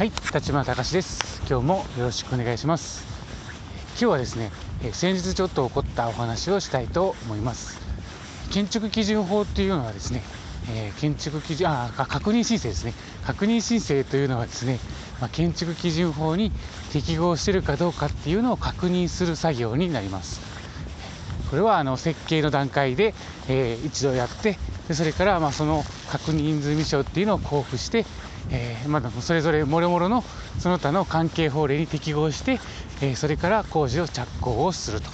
はい、立花隆です。今日もよろしくお願いします。今日はですね、え先日ちょっと起こったお話をしたいと思います。建築基準法っていうのはですね、えー建築基準あ確認申請ですね。確認申請というのはですね、まあ、建築基準法に適合しているかどうかっていうのを確認する作業になります。これはあの設計の段階で、えー一度やってでそれからまあその確認済証っていうのを交付して、えーまだそれぞれもろもろのその他の関係法令に適合して、えーそれから工事を着工をすると。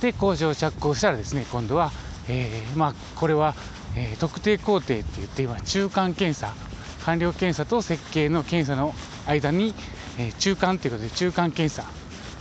で工事を着工したらですね今度は、えーまあ、これは、え特定工程って言って今中間検査完了検査と設計の検査の間に、え中間ということで中間検査。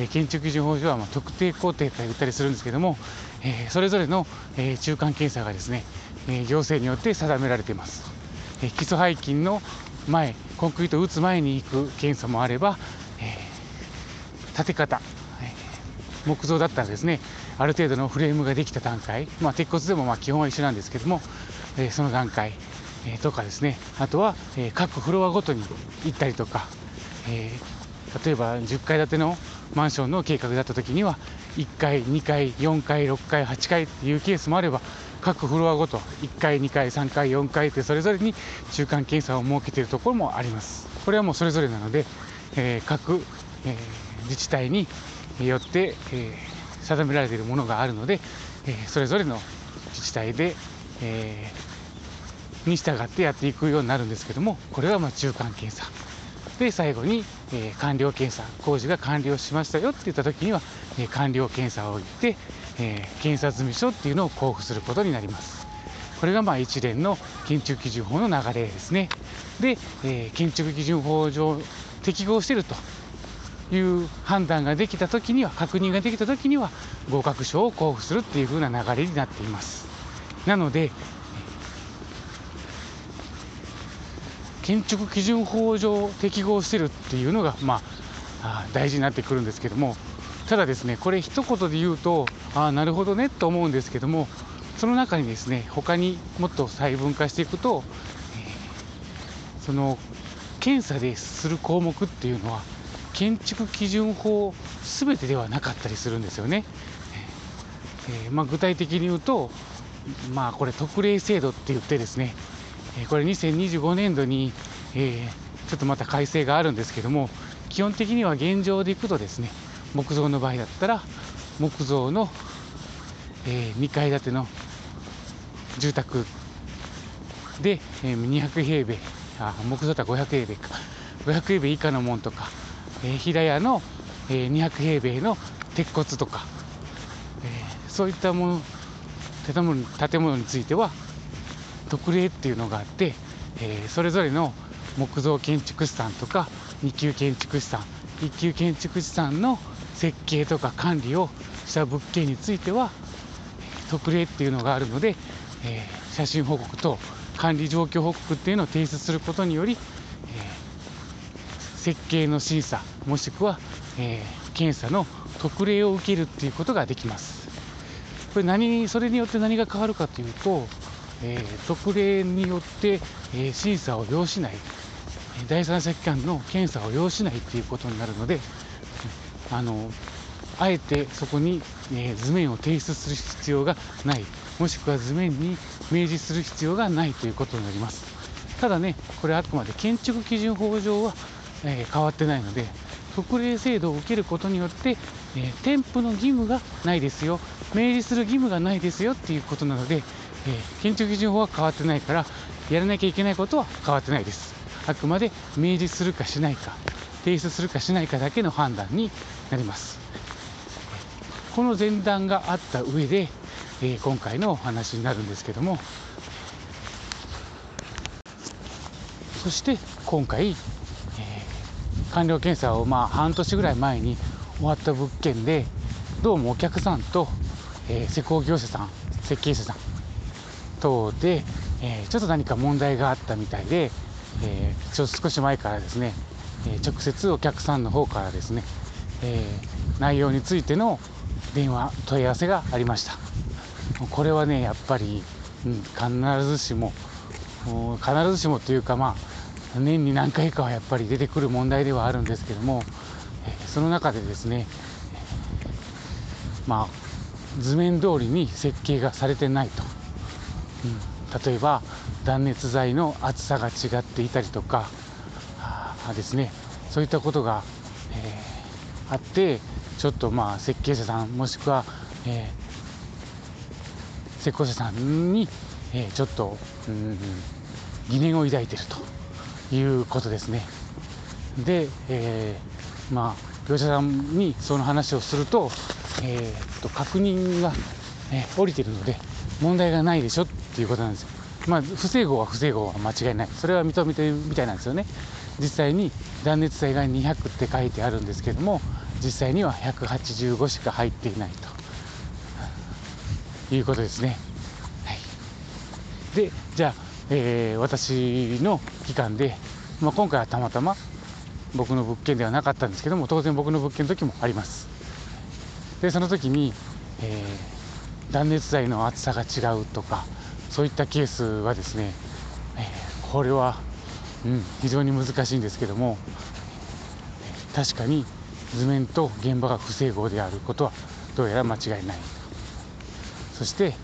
え建築基準法上はまあ特定工程と言ったりするんですけども、えそれぞれの、え中間検査がですね、え行政によって定められています、え基礎背筋の前コンクリートを打つ前に行く検査もあれば、えー建て方、えー木造だったらですね。ある程度のフレームができた段階、まあ、鉄骨でもまあ基本は一緒なんですけども、えーその段階、えとかですね。あとは、え各フロアごとに行ったりとか、え例えば10階建てのマンションの計画だった時には1階、2階、4階、6階、8階っていうケースもあれば各フロアごと1階、2階、3階、4階ってそれぞれに中間検査を設けているところもあります。これはもうそれぞれなので、えー各、えー自治体によって、えー定められているものがあるので、えーそれぞれの自治体で、えーに従ってやっていくようになるんですけどもこれはまあ中間検査で最後に、えー完了検査工事が完了しましたよって言った時には、えー完了検査を行って、えー検査済書っていうのを交付することになります。これがまあ一連の建築基準法の流れですね。で、えー建築基準法上適合しているという判断ができた時には確認ができた時には合格証を交付するっていう風な流れになっています。なので建築基準法上適合してるっていうのが、まあ、大事になってくるんですけどもただですねこれ一言で言うとああなるほどねと思うんですけどもその中にですね他にもっと細分化していくと、えーその検査でする項目っていうのは建築基準法全てではなかったりするんですよね。えーまあ、具体的に言うと、まあ、これ特例制度って言ってですねえこれ2025年度に、えーちょっとまた改正があるんですけども基本的には現状でいくとですね木造の場合だったら木造の、え2階建ての住宅で、えー200平米あ木造だったら500平米か。500平米以下のものとか、えー平屋の、えー200平米の鉄骨とか、えーそういったもの建物建物については特例っていうのがあって、えーそれぞれの木造建築士さんとか2級建築士さん1級建築士さんの設計とか管理をした物件については特例っていうのがあるので、えー写真報告と管理状況報告っていうのを提出することにより、えー設計の審査もしくは、えー検査の特例を受けるっていうことができます。これ何それによって何が変わるかというと、えー特例によって、え審査を要しない第三者機関の検査を要しないということになるのであのあえてそこに、えー図面を提出する必要がない。もしくは図面に明示する必要がないということになります。ただねこれあくまで建築基準法上は、えー変わってないので特例制度を受けることによって、えー添付の義務がないですよ。明示する義務がないですよっていうことなので、え建築基準法は変わってないからやらなきゃいけないことは変わってないです。あくまで明示するかしないか。提出するかしないかだけの判断になります。この前段があった上で、えー今回のお話になるんですけども。そして今回、えー完了検査をまあ半年ぐらい前に終わった物件でどうもお客さんと、えー施工業者さん設計者さん等で、えーちょっと何か問題があったみたいで、えーちょ少し前からですね、え直接お客さんの方からですね、え内容についての電話問い合わせがありました。これはねやっぱり、うん、必ずしも必ずしもというかまあ年に何回かはやっぱり出てくる問題ではあるんですけどもその中でですねまあ図面通りに設計がされてないと、うん、例えば断熱材の厚さが違っていたりとかですねそういったことが、えー、あってちょっとまあ設計者さんもしくは、えー、施工者さんに、えー、ちょっと、うん、疑念を抱いてるということですね。で、えー、まあ業者さんにその話をすると,、えー、と確認が、えー、降りてるので問題がないでしょっていうことなんですよ。まあ、不整合は不整合は間違いないそれは認めてるみたいなんですよね実際に断熱材が200って書いてあるんですけども実際には185しか入っていないと。いうことですね、はい、でじゃあ、えー、私の期間で、まあ、今回はたまたま僕の物件ではなかったんですけども当然僕の物件の時もあります。でその時に、えー、断熱材の厚さが違うとかそういったケースはですね、えー、これは、うん、非常に難しいんですけども確かに図面と現場が不整合であることはどうやら間違いない。そして、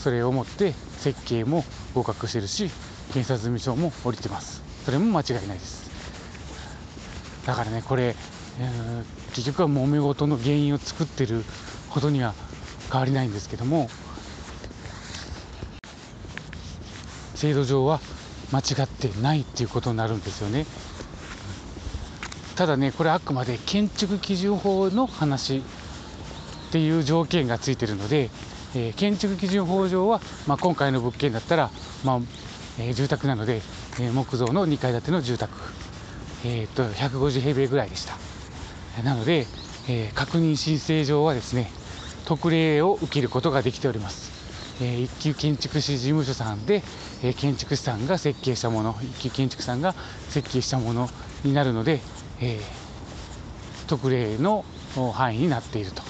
それをもって設計も合格してるし検査済証も降りてます。それも間違いないです。だからねこれ、結局は揉め事の原因を作ってることには変わりないんですけども制度上は間違ってないっていうことになるんですよねただねこれあくまで建築基準法の話っていう条件がついてるので、えー、建築基準法上は、まあ、今回の物件だったら、まあえー、住宅なので、えー、木造の2階建ての住宅、えー、と150平米ぐらいでしたなので、え確認申請上はですね特例を受けることができております。えー、一級建築士事務所さんで、え、建築士さんが設計したもの一級建築士さんが設計したものになるので、え、特例の範囲になっていると。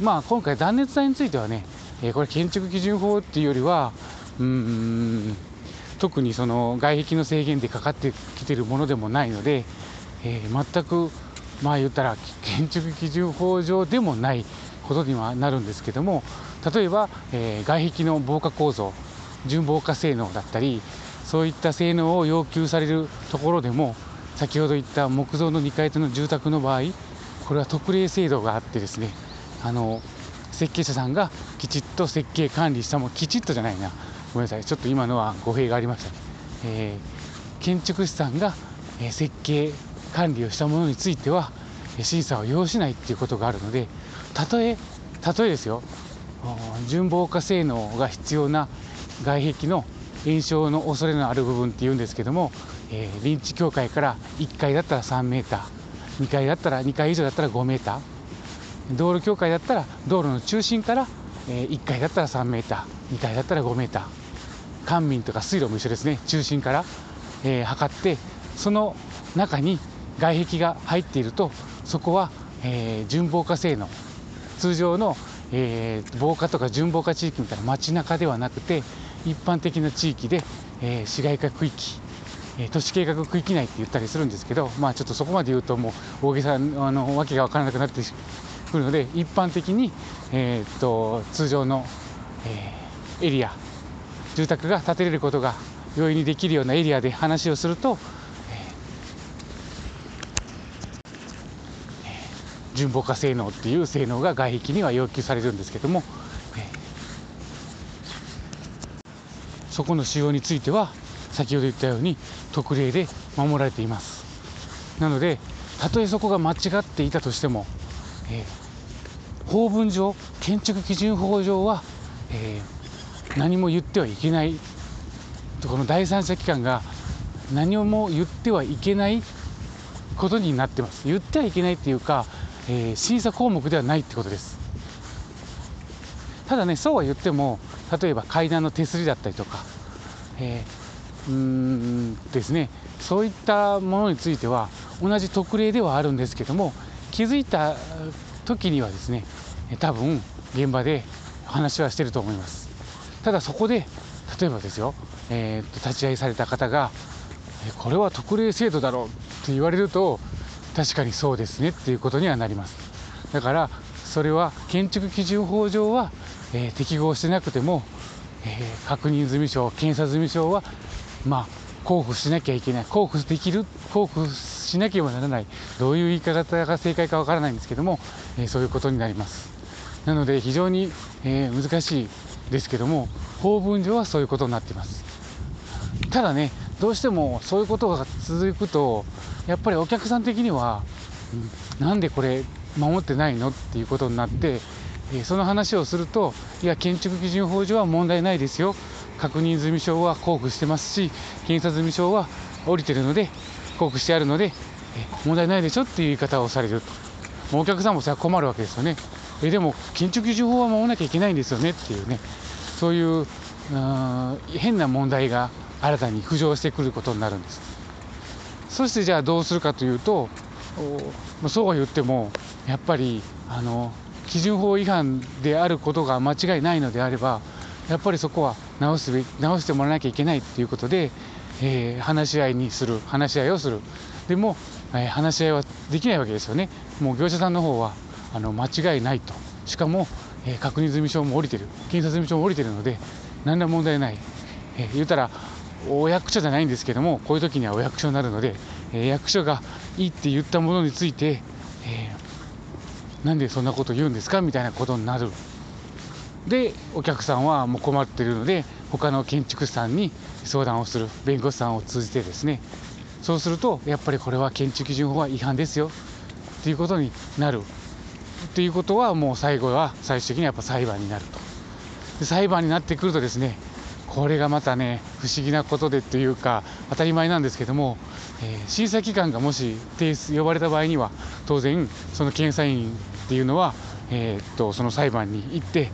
まあ今回断熱材についてはね、えこれ建築基準法っていうよりはうん特にその外壁の制限でかかってきてるものでもないので、え全くまあ言ったら建築基準法上でもないことにはなるんですけども例えば、えー、外壁の防火構造純防火性能だったりそういった性能を要求されるところでも先ほど言った木造の2階建ての住宅の場合これは特例制度があってですねあの設計者さんがきちっと設計管理したもきちっとじゃないな。ごめんなさい。ちょっと今のは語弊がありました、ね、えー、建築士さんが設計管理をしたものについては審査を要しないっていうことがあるのでたとえたとえですよ。純防火性能が必要な外壁の炎症の恐れのある部分っていうんですけども、えー、臨地境界から1階だったら3メーター2階だったら2階以上だったら5メーター道路境界だったら道路の中心から、えー、1階だったら3メーター2階だったら5メーター官民とか水路も一緒ですね。中心から、えー、測ってその中に外壁が入っているとそこは、えー、純防火性能通常の、えー、防火とか準防火地域みたいな街中ではなくて一般的な地域で、えー、市街化区域、えー、都市計画区域内って言ったりするんですけど、まあ、ちょっとそこまで言うともう大げさあの訳が分からなくなってくるので一般的に、えー、と通常の、え、エリア住宅が建てれることが容易にできるようなエリアで話をすると純防火性能っていう性能が外壁には要求されるんですけども、そこの仕様については先ほど言ったように特例で守られています。なのでたとえそこが間違っていたとしても、えー、法文上建築基準法上は、えー、何も言ってはいけないこの第三者機関が何も言ってはいけないことになってます。言ってはいけないっていうかえー、審査項目ではないってことです。ただねそうは言っても例えば階段の手すりだったりとか、えー、うんですね。そういったものについては同じ特例ではあるんですけども気づいた時にはですね多分現場で話はしてると思います。ただそこで例えばですよえー、と立ち会いされた方がこれは特例制度だろうって言われると確かにそうですねっていうことにはなります。だからそれは建築基準法上は、えー、適合してなくても、えー、確認済証検査済証はまあ交付しなきゃいけない。交付できる交付しなければならない。どういう言い方が正解かわからないんですけども、えー、そういうことになります。なので非常に、え、難しいですけども法文上はそういうことになっています。ただねどうしてもそういうことが続くとやっぱりお客さん的には、うん、なんでこれ守ってないのっていうことになって、えその話をするといや建築基準法上は問題ないですよ。確認済証は交付してますし検査済証は降りてるので交付してあるので、え問題ないでしょっていう言い方をされると。お客さんもそれは困るわけですよね。えでも建築基準法は守らなきゃいけないんですよねっていうね。そういう変な問題が新たに浮上してくることになるんです。そしてじゃあどうするかというとそうは言ってもやっぱりあの基準法違反であることが間違いないのであればやっぱりそこは直すべ直してもらわなきゃいけないということで、えー、話し合いにする話し合いをする。でも、えー、話し合いはできないわけですよね。もう業者さんの方はあの間違いないと。しかも、えー、確認済証も降りてる。検査済証も降りてるので何ら問題ない、えー、言うたらお役所じゃないんですけどもこういう時にはお役所になるので、え、役所がいいって言ったものについて、えー、なんでそんなこと言うんですかみたいなことになる。でお客さんはもう困ってるので他の建築士さんに相談をする弁護士さんを通じてですね。そうするとやっぱりこれは建築基準法は違反ですよ。っていうことになる。っていうことはもう最後は最終的にはやっぱ裁判になると。で裁判になってくるとですねこれがまたね不思議なことでというか当たり前なんですけども、えー、審査機関がもし提出呼ばれた場合には当然その検査員っていうのは、えー、っとその裁判に行って、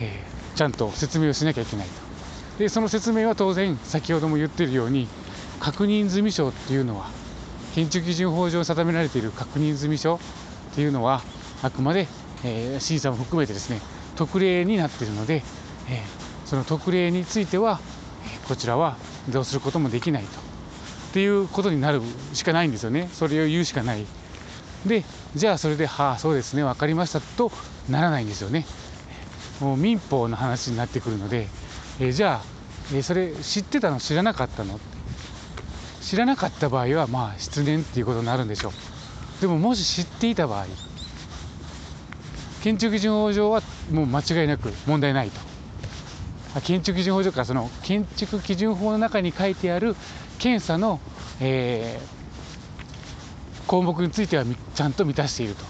えー、ちゃんと説明をしなきゃいけないと。でその説明は当然先ほども言ってるように確認済証っていうのは建築基準法上定められている確認済証っていうのはあくまで、え審査も含めてですね特例になっているので、えその特例についてはこちらはどうすることもできないと。っていうことになるしかないんですよね。それを言うしかない。でじゃあそれではあそうですね分かりました。とならないんですよね。もう民法の話になってくるので、えじゃあ、えそれ知ってたの？知らなかったの？知らなかった場合はまあ失念っていうことになるんでしょう。でももし知っていた場合建築基準法上はもう間違いなく問題ないと。建築基準法上かその建築基準法の中に書いてある検査の、えー、項目についてはちゃんと満たしていると。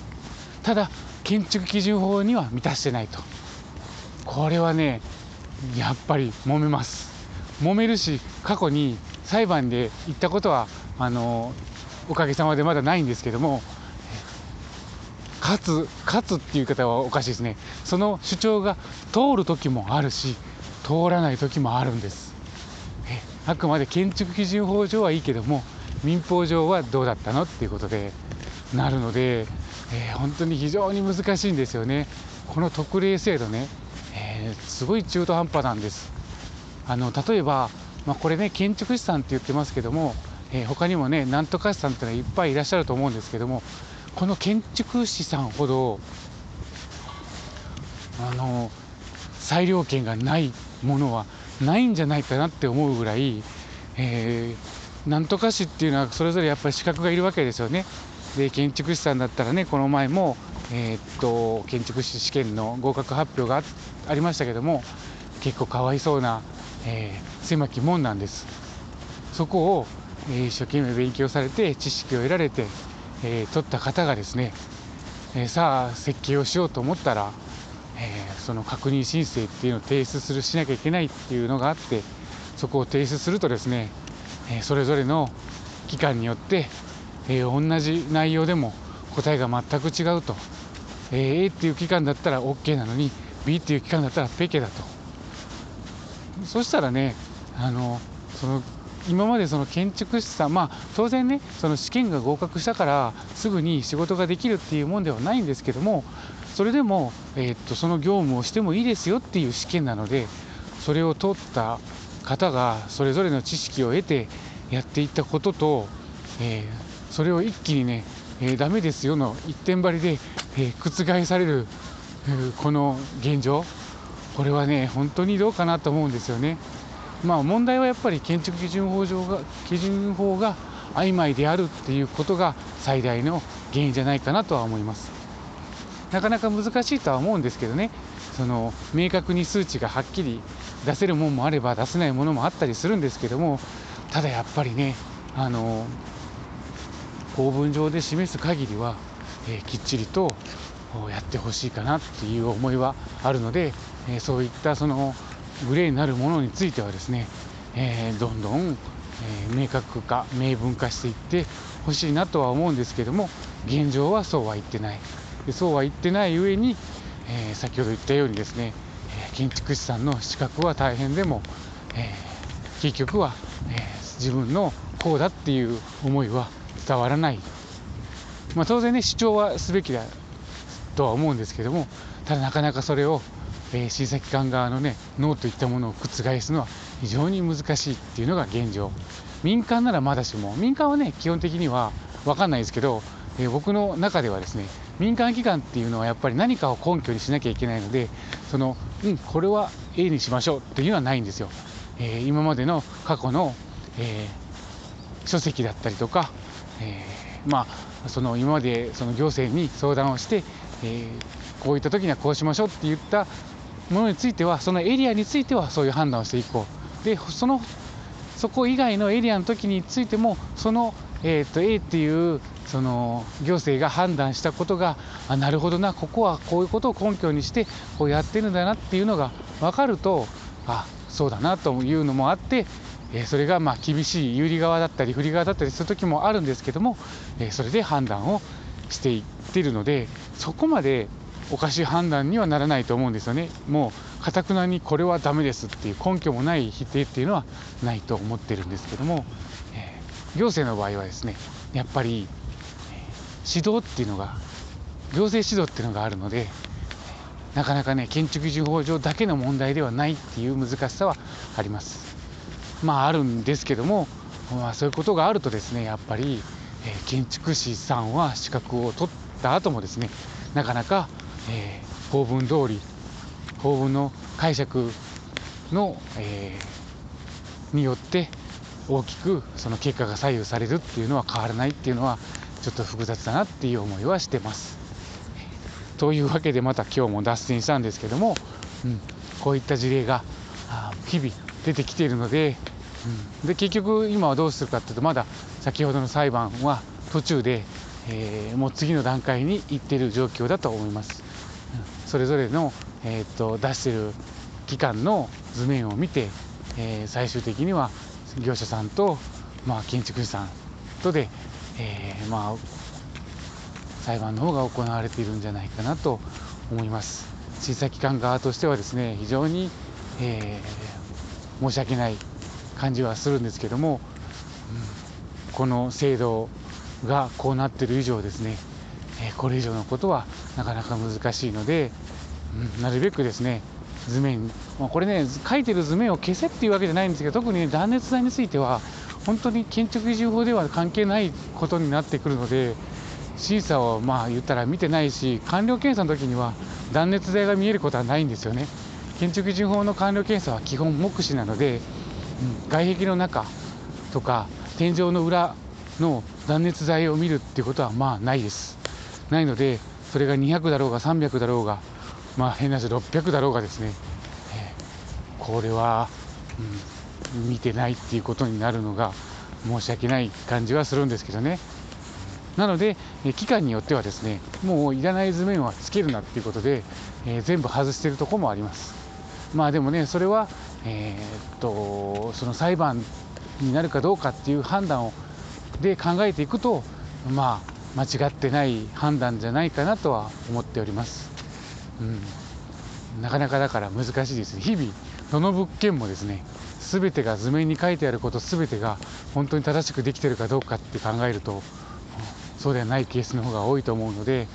ただ建築基準法には満たしてないと。これはねやっぱり揉めます。揉めるし過去に裁判で言ったことはあのおかげさまでまだないんですけども勝つ勝つっていう言い方はおかしいですね。その主張が通る時もあるし通らない時もあるんです。えあくまで建築基準法上はいいけども民法上はどうだったのっていうことでなるので、えー、本当に非常に難しいんですよね。この特例制度ね、えー、すごい中途半端なんです。あの例えば、まあ、これね建築士さんって言ってますけども、えー、他にもねなんとか士さんってのはいっぱいいらっしゃると思うんですけどもこの建築士さんほどあの裁量権がないものはないんじゃないかなって思うぐらい、えー、なんとか市っていうのはそれぞれやっぱり資格がいるわけですよね。で建築士さんだったらねこの前も、えー、っと建築士試験の合格発表がありましたけども結構かわいそうな、えー、狭き門なんです。そこを、えー、一生懸命勉強されて知識を得られて、えー、取った方がですね、えさあ設計をしようと思ったらえー、その確認申請っていうのを提出するしなきゃいけないっていうのがあってそこを提出するとですね、えー、それぞれの機関によって、えー、同じ内容でも答えが全く違うと、えー、A っていう機関だったら OK なのに B っていう機関だったらペケだと。そしたらねあのその今までその建築士さんまあ当然ねその試験が合格したからすぐに仕事ができるっていうもんではないんですけどもそれでも、えー、っとその業務をしてもいいですよっていう試験なのでそれを通った方がそれぞれの知識を得てやっていったことと、えー、それを一気にね、えー、ダメですよの一点張りで、えー、覆される、この現状これはね本当にどうかなと思うんですよね。まあ問題はやっぱり建築基準法上が基準法が曖昧であるっていうことが最大の原因じゃないかなとは思います。なかなか難しいとは思うんですけどね。その明確に数値がはっきり出せるものもあれば出せないものもあったりするんですけどもただやっぱりねあの公文上で示す限りは、えー、きっちりとやってほしいかなっていう思いはあるので、えー、そういったそのグレーになるものについてはですね、えー、どんどん、え明確化明文化していってほしいなとは思うんですけども現状はそうは言ってない。そうは言ってない上に、え先ほど言ったようにですねえ建築士さんの資格は大変でも、え結局は、え自分のこうだっていう思いは伝わらない、まあ、当然ね主張はすべきだとは思うんですけどもただなかなかそれを、えー、審査機関側のねノーといったものを覆すのは非常に難しいっていうのが現状。民間ならまだしも民間はね基本的には分かんないですけど、え、僕の中ではですね民間機関っていうのはやっぱり何かを根拠にしなきゃいけないのでその、うん、これは A にしましょうっていうのはないんですよ、えー、今までの過去の、え書籍だったりとか、えまあその今までその行政に相談をしてえー、こういった時にはこうしましょうって言ったものについてはそのエリアについてはそういう判断をしていこう。でそのそこ以外のエリアの時についてもその、えーと、A っていうその行政が判断したことがあなるほどなここはこういうことを根拠にしてこうやってるんだなっていうのが分かるとあそうだなというのもあって、え、それがまあ厳しい有利側だったり不利側だったりする時もあるんですけども、え、それで判断をしていってるのでそこまでおかしい判断にはならないと思うんですよね。もうかたくなにこれはダメですっていう根拠もない否定っていうのはないと思ってるんですけども、えー、行政の場合はですねやっぱり、指導っていうのが行政指導っていうのがあるのでなかなかね建築基準法上だけの問題ではないっていう難しさはあります。まああるんですけども、まあ、そういうことがあるとですねやっぱりえ建築士さんは資格を取った後もですねなかなか、えー、法文通り法文の解釈の、えー、によって大きくその結果が左右されるっていうのは変わらないっていうのはちょっと複雑だなっていう思いはしてます。というわけでまた今日も脱線したんですけども、うん、こういった事例が日々出てきているのでうん、で結局今はどうするかっていうとまだ先ほどの裁判は途中で、えー、もう次の段階に行っている状況だと思います。うん、それぞれの、えー、っと出してる機関の図面を見て、えー、最終的には業者さんと、まあ、建築士さんとで、えー、まあ、裁判の方が行われているんじゃないかなと思います。審査機関側としてはですね非常に、え申し訳ない感じはするんですけども、うん、この制度がこうなってる以上ですね、えこれ以上のことはなかなか難しいので、うん、なるべくですね図面、まあ、これね書いてる図面を消せっていうわけじゃないんですけど特に、ね、断熱材については本当に建築基準法では関係ないことになってくるので審査をまあ言ったら見てないし完了検査の時には断熱材が見えることはないんですよね。建築基準法の完了検査は基本目視なのでうん、外壁の中とか天井の裏の断熱材を見るっていうことはまあないです。ないのでそれが200だろうが300だろうがまあ変な話600だろうがですね、えー、これは、うん、見てないっていうことになるのが申し訳ない感じはするんですけどねなので、え期間によってはですねもういらない図面はつけるなっていうことで、えー、全部外してるとこもありますまあでもねそれはえー、っとその裁判になるかどうかっていう判断をで考えていくとまあ間違ってない判断じゃないかなとは思っております。うん、なかなかだから難しいですね。日々どの物件もですね全てが図面に書いてあること全てが本当に正しくできてるかどうかって考えるとそうではないケースの方が多いと思うので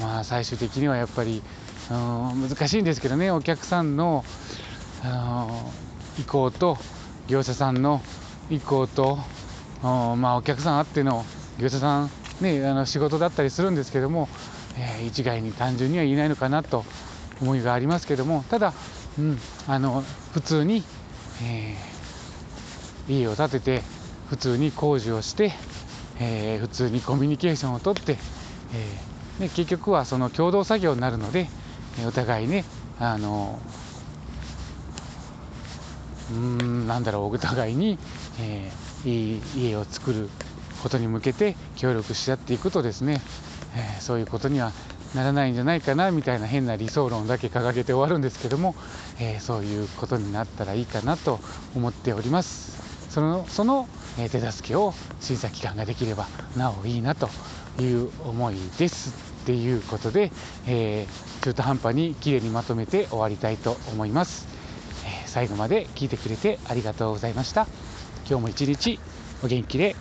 まあ最終的にはやっぱりうん難しいんですけどねお客さんのあの意向と業者さんの意向とお,、まあ、お客さんあっての業者さん、ね、あの仕事だったりするんですけども、えー、一概に単純には言えないのかなと思いがありますけどもただ、うん、あの普通に、えー、家を建てて普通に工事をして、えー、普通にコミュニケーションをとって、えーね、結局はその共同作業になるのでお互いねあのうんなんだろうお互いに、えー、いい家を作ることに向けて協力し合っていくとですね、えー、そういうことにはならないんじゃないかなみたいな変な理想論だけ掲げて終わるんですけども、えー、そういうことになったらいいかなと思っております。そのその手助けを審査機関ができればなおいいなという思いですっていうことで、えー、中途半端にきれいにまとめて終わりたいと思います。え最後まで聞いてくれてありがとうございました。今日も一日お元気で